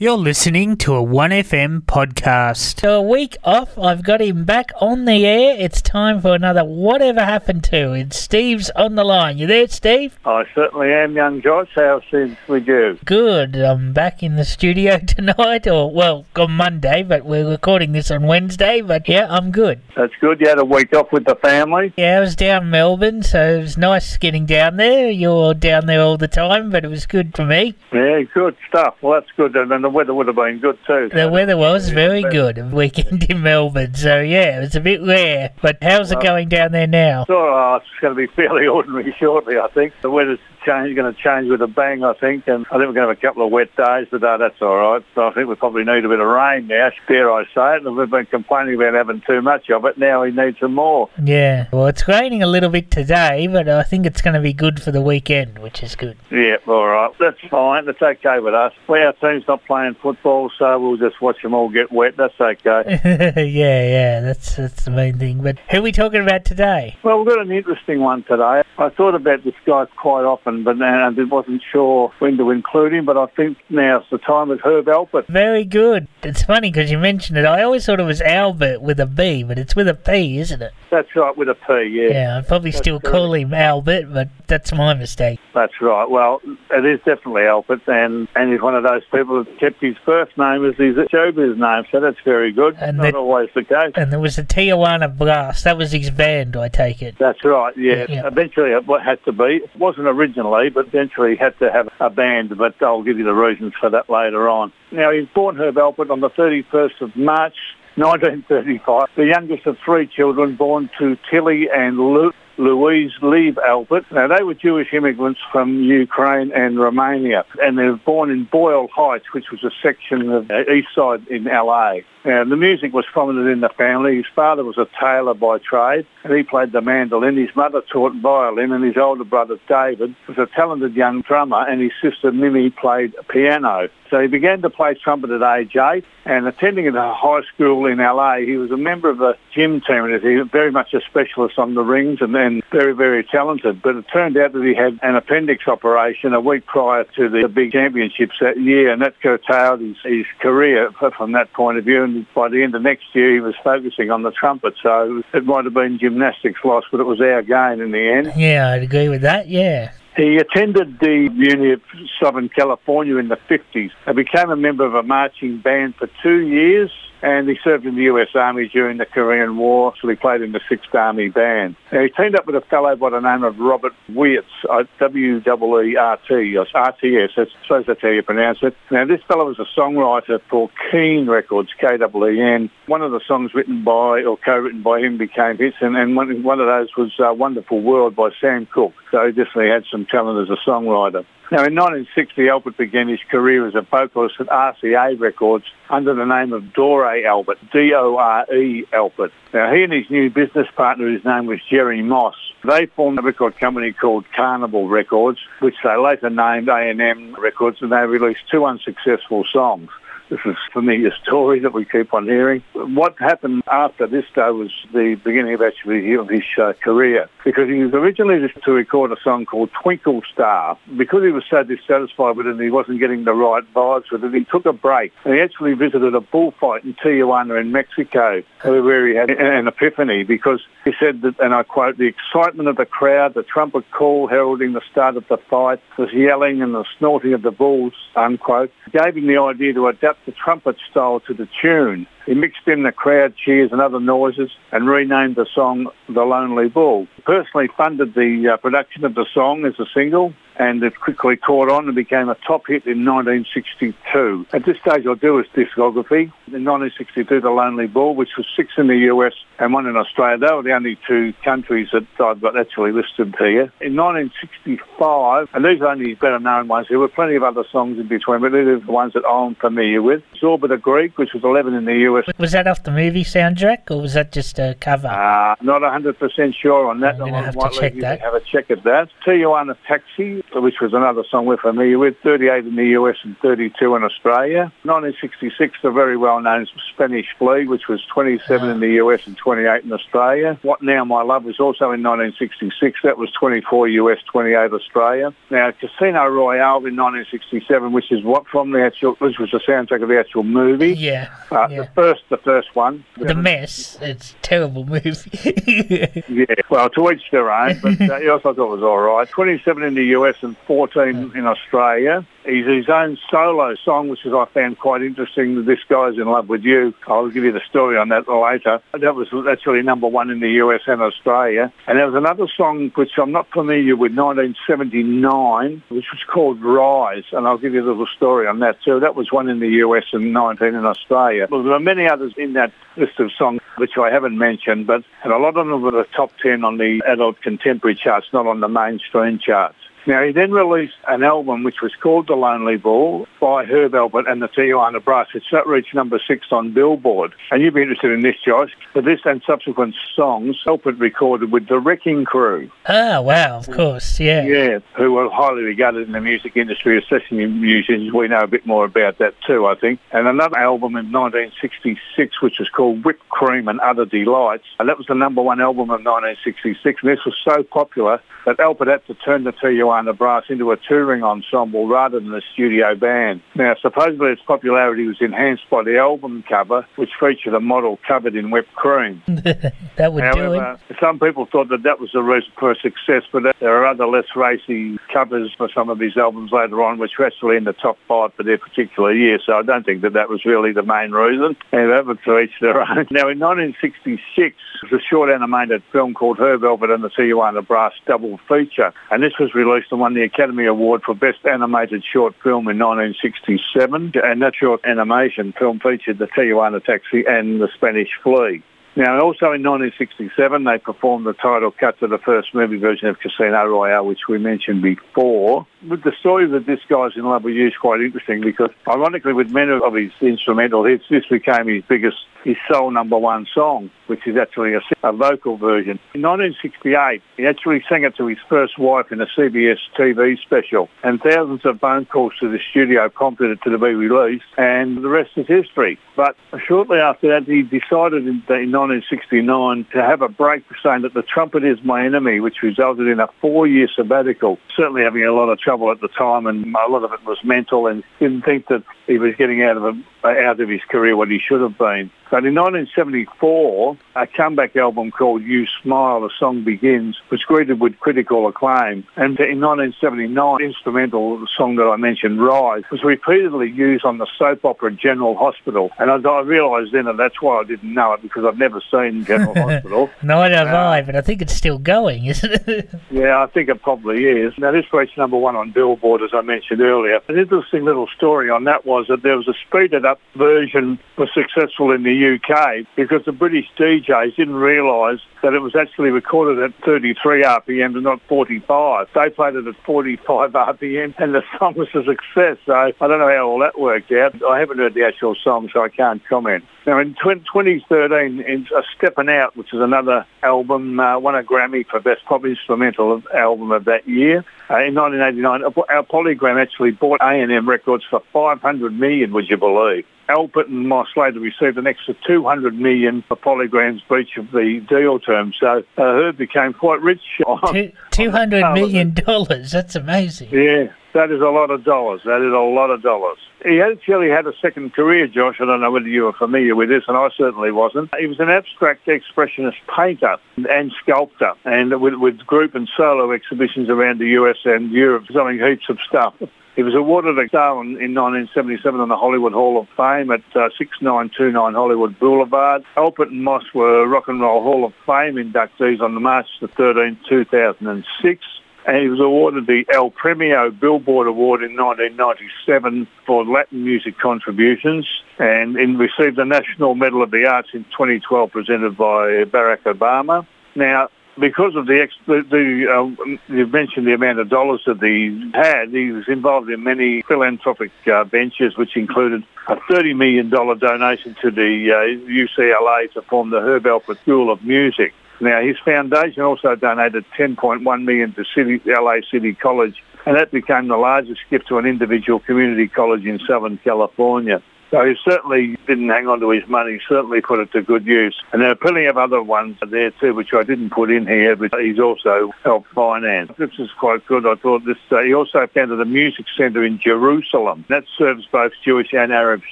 You're listening to a 1FM podcast. So a week off, I've got him back on the air. It's time for another Whatever Happened To. And Steve's on the line. You there, Steve? I certainly am, young Josh. How's things with you? Good. I'm back in the studio tonight, or, well, on Monday, but we're recording this on Wednesday. But yeah, I'm good. That's good. You had a week off with the family? Yeah, I was down Melbourne, so it was nice getting down there. You're down there all the time, but it was good for me. Yeah, good stuff. Well, that's good. And then the weather would have been good too. The weather was very good. A weekend in Melbourne, so yeah, it was a bit rare. But how's it going down there now? Uh, it's going to be fairly ordinary shortly, I think. The weather's change, going to change with a bang, I think. And I think we're going to have a couple of wet days, but that's all right. So I think we probably need a bit of rain now, dare I say it. And we've been complaining about having too much of it. Now we need some more. Yeah, well, it's raining a little bit today, but I think it's going to be good for the weekend, which is good. Yeah, all right. That's fine. That's okay with us. Well, our team's not playing football, so we'll just watch them all get wet. That's okay. yeah, yeah, that's that's the main thing. But who are we talking about today? Well, we've got an interesting one today. I thought about this guy quite often, but I wasn't sure when to include him. But I think now's the time with Herb Alpert. Very good. It's funny because you mentioned it. I always thought it was Albert with a B, but it's with a P, isn't it? That's right, with a P, yeah. Yeah, I'd probably That's still correct. call him Albert, but that's my mistake. That's right. Well, it is definitely Albert, and, and he's one of those people that kept his first name as his showbiz name, so that's very good. And Not that- always the case. And there was the Tijuana Brass. That was his band, I take it. That's right, yeah. Yeah. Eventually it had to be. It wasn't originally, but eventually had to have a band, but I'll give you the reasons for that later on. Now, he was born Herb Alpert on the 31st of March 1935, the youngest of three children born to Tilly and Lu- Louise Leave Albert. Now, they were Jewish immigrants from Ukraine and Romania, and they were born in Boyle Heights, which was a section of the east side in LA. Now, the music was prominent in the family. His father was a tailor by trade, and he played the mandolin. His mother taught violin, and his older brother, David, was a talented young drummer, and his sister, Mimi, played piano. So he began to play trumpet at age eight, and attending at a high school in LA, he was a member of the gym team, and he was very much a specialist on the rings and, and very, very talented. But it turned out that he had an appendix operation a week prior to the big championships that year, and that curtailed his, his career from that point of view. And by the end of next year, he was focusing on the trumpet. So it might have been gymnastics loss, but it was our gain in the end. Yeah, I'd agree with that, yeah. He attended the Uni of Southern California in the 50s and became a member of a marching band for two years and he served in the US Army during the Korean War, so he played in the 6th Army Band. Now, he teamed up with a fellow by the name of Robert Weitz, uh, W-E-E-R-T, or R-T-S, I suppose that's how you pronounce it. Now, this fellow was a songwriter for Keen Records, K-E-E-N. One of the songs written by, or co-written by him became hits, and, and one, one of those was uh, Wonderful World by Sam Cooke. So he definitely had some talent as a songwriter. Now, in 1960, Albert began his career as a vocalist at RCA Records under the name of Dore Albert, D-O-R-E Albert. Now, he and his new business partner, his name was Jerry Moss, they formed a record company called Carnival Records, which they later named A&M Records, and they released two unsuccessful songs. This is a familiar story that we keep on hearing. What happened after this, day was the beginning of actually of his uh, career because he was originally to record a song called Twinkle Star. Because he was so dissatisfied with it and he wasn't getting the right vibes with it, he took a break and he actually visited a bullfight in Tijuana in Mexico where he had an epiphany because he said that, and I quote, the excitement of the crowd, the trumpet call heralding the start of the fight, the yelling and the snorting of the bulls, unquote, gave him the idea to adapt the trumpet style to the tune. He mixed in the crowd cheers and other noises and renamed the song The Lonely Bull. Personally funded the uh, production of the song as a single and it quickly caught on and became a top hit in 1962. At this stage I'll do his discography. In 1962 The Lonely Bull, which was six in the US and one in Australia. They were the only two countries that I've got actually listed here. In 1965, and these are only better known ones, there were plenty of other songs in between, but these are the ones that I'm familiar with. Zorba the Greek, which was 11 in the US Was that off the movie soundtrack, or was that just a cover? uh, not 100% sure on that. I'm gonna have to check that. have a check at that. Tijuana Taxi, which was another song we're familiar with, 38 in the US and 32 in Australia. 1966, the very well-known Spanish Flea, which was 27 in the US and 28 in Australia. What Now My Love was also in 1966. That was 24 US, 28 Australia. Now, Casino Royale in 1967, which is what from the actual, which was the soundtrack of the actual movie. Yeah. Uh, yeah. The first, the first one. The mess. It's a terrible movie. Yeah, well, to each their own, but uh, yes, I thought it was all right. 27 in the US and 14 in Australia. He's his own solo song, which is I found quite interesting. That this guy's in love with you. I'll give you the story on that later. That was actually number one in the US and Australia. And there was another song which I'm not familiar with, 1979, which was called Rise, and I'll give you a little story on that too. That was one in the US and 19 in Australia. Well, there are many others in that list of songs which I haven't mentioned, but and a lot of them were the top 10 on the adult contemporary charts, not on the mainstream charts. Now, he then released an album which was called The Lonely Bull by Herb Alpert and the Tijuana Brass. It's that reached number six on Billboard. And you'd be interested in this, Josh. For this and subsequent songs, Alpert recorded with the Wrecking Crew. Ah, wow, of course, yeah. Yeah, who were highly regarded in the music industry, especially musicians. We know a bit more about that too, I think. And another album in 1966, which was called Whipped Cream and Other Delights. And that was the number one album of 1966. And this was so popular that Alpert had to turn the Tijuana The brass into a touring ensemble rather than a studio band. Now, supposedly its popularity was enhanced by the album cover, which featured a model covered in whipped cream. that would do it. However, some people thought that that was the reason for success, but there are other less racy covers for some of his albums later on, which were actually in the top five for their particular year. So I don't think that that was really the main reason. And that was to each their own. Now, in 1966, there was a short animated film called Herb Alpert and the Tijuana Brass double feature, and this was released and won the Academy Award for Best Animated Short Film in 1967. And that short animation film featured the Tijuana Taxi and the Spanish Flea. Now, also in 1967, they performed the title cut to the first movie version of Casino Royale, which we mentioned before. With the story that this guy's in love with you is quite interesting because, ironically, with many of his instrumental hits, this became his biggest, his sole number one song, which is actually a, a vocal version. In 1968, he actually sang it to his first wife in a CBS TV special, and thousands of phone calls to the studio prompted it to be released, and the rest is history. But shortly after that, he decided in, in 1969 to have a break saying that the trumpet is my enemy, which resulted in a four-year sabbatical. Certainly having a lot of trouble at the time, and a lot of it was mental, and didn't think that he was getting out of a, out of his career what he should have been. But in 1974, a comeback album called You Smile, The Song Begins, was greeted with critical acclaim. And in 1979, instrumental song that I mentioned, Rise, was repeatedly used on the soap opera General Hospital. And I, I realised then that that's why I didn't know it, because I've never seen General Hospital. Neither have Uh, I, but I think it's still going, isn't it? Yeah, I think it probably is. Now, this reached number one on Billboard, as I mentioned earlier. An interesting little story on that was that there was a speeded up version was successful in the UK because the British DJs didn't realise that it was actually recorded at 33 RPM and not 45. They played it at 45 RPM and the song was a success. So I don't know how all that worked out. I haven't heard the actual song, so I can't comment. Now, in 2013, in uh, Steppin' Out, which is another album, uh, won a Grammy for Best Pop Instrumental Album of that year. Uh, in 1989, our Polygram actually bought A&M Records for 500 million, would you believe? Alpert and Moss later received an extra 200 million for Polygram's breach of the deal terms. So uh, Herb became quite rich. on- Two, Two hundred Oh, million dollars. That's amazing. yeah, that is a lot of dollars. That is a lot of dollars. He actually had a second career, Josh. I don't know whether you were familiar with this, and I certainly wasn't. He was an abstract expressionist painter and sculptor, and with, with group and solo exhibitions around the US and Europe, selling heaps of stuff. He was awarded a star in, in 1977 on the Hollywood Hall of Fame at uh, 6929 Hollywood Boulevard. Alpert and Moss were Rock and Roll Hall of Fame inductees on the March the 13th, 2006 and he was awarded the El Premio Billboard Award in 1997 for Latin music contributions and in, received the National Medal of the Arts in 2012 presented by Barack Obama. Now, because of the, ex- the, the uh, you've mentioned the amount of dollars that he had, he was involved in many philanthropic uh, ventures, which included a $30 million donation to the uh, UCLA to form the Herb Alpert School of Music. Now, his foundation also donated 10.1 million to City, LA City College and that became the largest gift to an individual community college in Southern California. So he certainly didn't hang on to his money, certainly put it to good use. And there are plenty of other ones there too, which I didn't put in here, but he's also helped finance. This is quite good. I thought this, uh, he also founded a music centre in Jerusalem. That serves both Jewish and Arab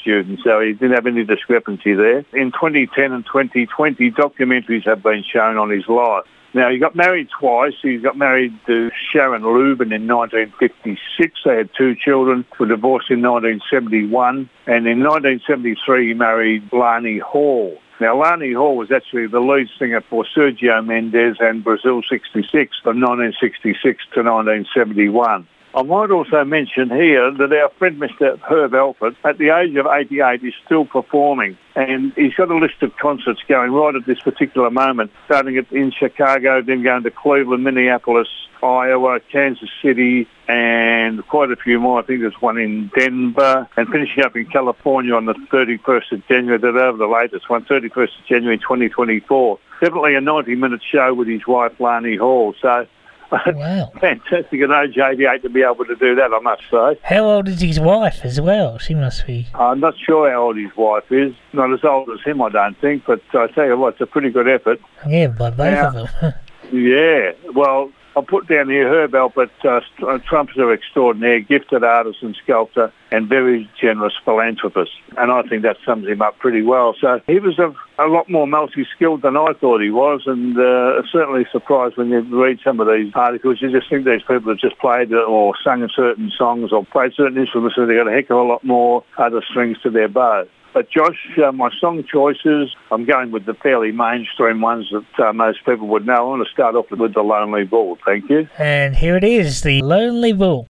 students, so he didn't have any discrepancy there. In 2010 and 2020, documentaries have been shown on his life. Now, he got married twice. He got married to Sharon Lubin in 1956. They had two children, were divorced in 1971. And in 1973, he married Lani Hall. Now, Lani Hall was actually the lead singer for Sergio Mendes and Brazil 66 from 1966 to 1971. I might also mention here that our friend Mr Herb Alpert, at the age of 88, is still performing. And he's got a list of concerts going right at this particular moment, starting in Chicago, then going to Cleveland, Minneapolis, Iowa, Kansas City, and quite a few more. I think there's one in Denver, and finishing up in California on the 31st of January. They're over the latest one, 31st of January 2024. Definitely a 90-minute show with his wife, Lani Hall. So Wow. fantastic at age 88 to be able to do that, I must say. How old is his wife as well? She must be. I'm not sure how old his wife is. Not as old as him, I don't think, but I tell you what, it's a pretty good effort. Yeah, by both Yeah. of them. Yeah, well, I'll put down here Herb Alpert, uh, st- uh, extraordinaire, gifted artist and sculptor, and very generous philanthropist. And I think that sums him up pretty well. So he was a, a lot more multi-skilled than I thought he was, and uh, certainly surprised when you read some of these articles. You just think these people have just played or sung certain songs or played certain instruments, and they've got a heck of a lot more other strings to their bow. But Josh, uh, my song choices, I'm going with the fairly mainstream ones that uh, most people would know. I want to start off with The Lonely Bull. Thank you. and here it is, The Lonely Bull.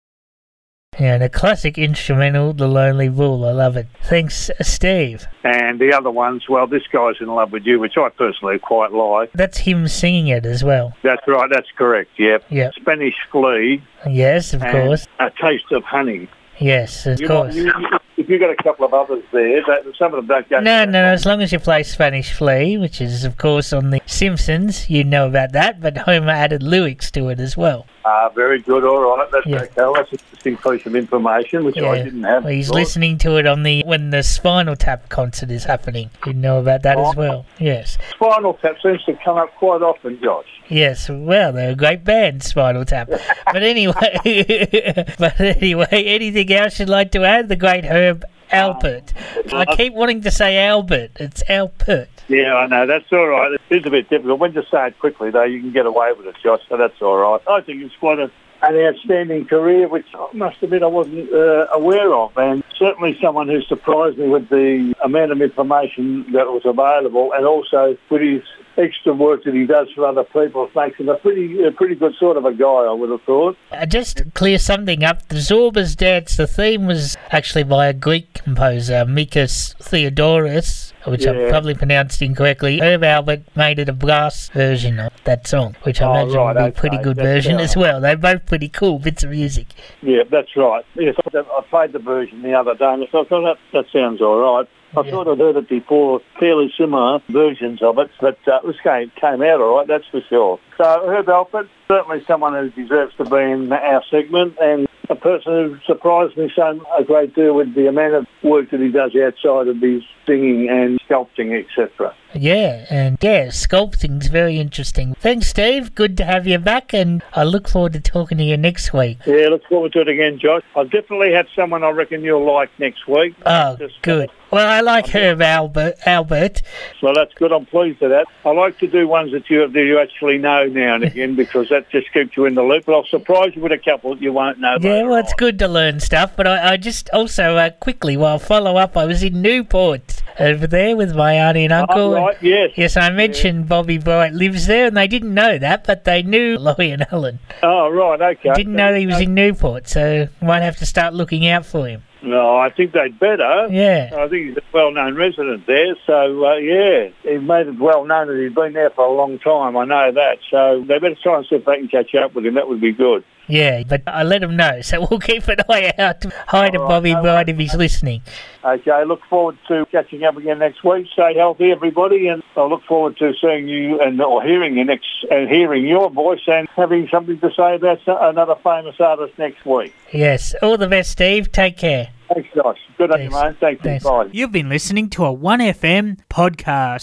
Yeah, the classic instrumental, The Lonely Bull. I love it. Thanks, Steve. And the other ones, well, This Guy's in Love with You, which I personally quite like. That's him singing it as well. That's right, that's correct, yep. Yep. Spanish Flea Yes, of and course. A Taste of Honey. Yes, of You course. might- you- if you've got a couple of others there, that, some of them don't go... No, no, no, as long as you play Spanish Flea, which is, of course, on The Simpsons, you know about that, but Homer added lyrics to it as well. Ah, very good, all right, that's Yeah. okay. Well, that's interesting piece of information, which I didn't have. Well, he's before. listening to it on the when the Spinal Tap concert is happening. You know about that as Oh. well. Yes, Spinal Tap seems to come up quite often, Josh. yes. Well, they're a great band, Spinal Tap. but anyway, but anyway, anything else you'd like to add? The great Herb Alpert. I keep wanting to say Albert. It's Alpert. Yeah, I know. That's all right. It is a bit difficult. When you say it quickly, though, you can get away with it, Josh, so that's all right. I think it's quite a, an outstanding career, which I must admit I wasn't uh, aware of, and certainly someone who surprised me with the amount of information that was available, and also with his extra work that he does for other people. Makes him a pretty, a pretty good sort of a guy, I would have thought. Uh, just to clear something up, the Zorba's Dance, the theme was actually by a Greek composer, Mikis Theodoros, which I Yeah. probably pronounced incorrectly. Herb Albert made it a brass version of that song, which I Oh, imagine right, would be a pretty good That's version fair. as well. They're both pretty cool bits of music. Yeah, that's right. Yes, I I played the version the other day, and I thought, oh, that, that sounds all right. I Yeah. thought I'd heard it before, fairly similar versions of it, but uh, this game came out all right, that's for sure. So Herb Alford, certainly someone who deserves to be in our segment, and a person who surprised me so a great deal with the amount of work that he does outside of his singing and sculpting, etc. Yeah, and yeah, sculpting's very interesting. Thanks, Steve. Good to have you back, and I look forward to talking to you next week. Yeah, look forward to it again, Josh. I've definitely have someone I reckon you'll like next week. Oh, Just- good. Well, I like Herb Albert. Albert. Well, that's good. I'm pleased with that. I like to do ones that you that you actually know now and again because that just keeps you in the loop. But I'll surprise you with a couple that you won't know. Yeah, well, it's on. good to learn stuff, but I, I just also uh, quickly, while follow up, I was in Newport over there with my auntie and uncle. Oh, and- right, yes. Yes, I mentioned Bobby Bright lives there, and they didn't know that, but they knew Laurie and Helen. Oh, right, okay. Didn't know he was in Newport, so might have to start looking out for him. No, I think they'd better. Yeah. I think he's a well-known resident there, so uh, yeah, he made it well known that he's been there for a long time. I know that, so they better try and see if they can catch up with him. That would be good. Yeah, but I let him know, so we'll keep an eye out. Hi to All right, Bobby no Bryant if he's listening. Okay, look forward to catching up again next week. Stay healthy, everybody, and I look forward to seeing you and or hearing you next and hearing your voice and having something to say about another famous artist next week. Yes, all the best, Steve. Take care. Thanks, Josh. Good on you, Thanks. mate. Thank you. Thanks. Bye. You've been listening to a 1FM podcast.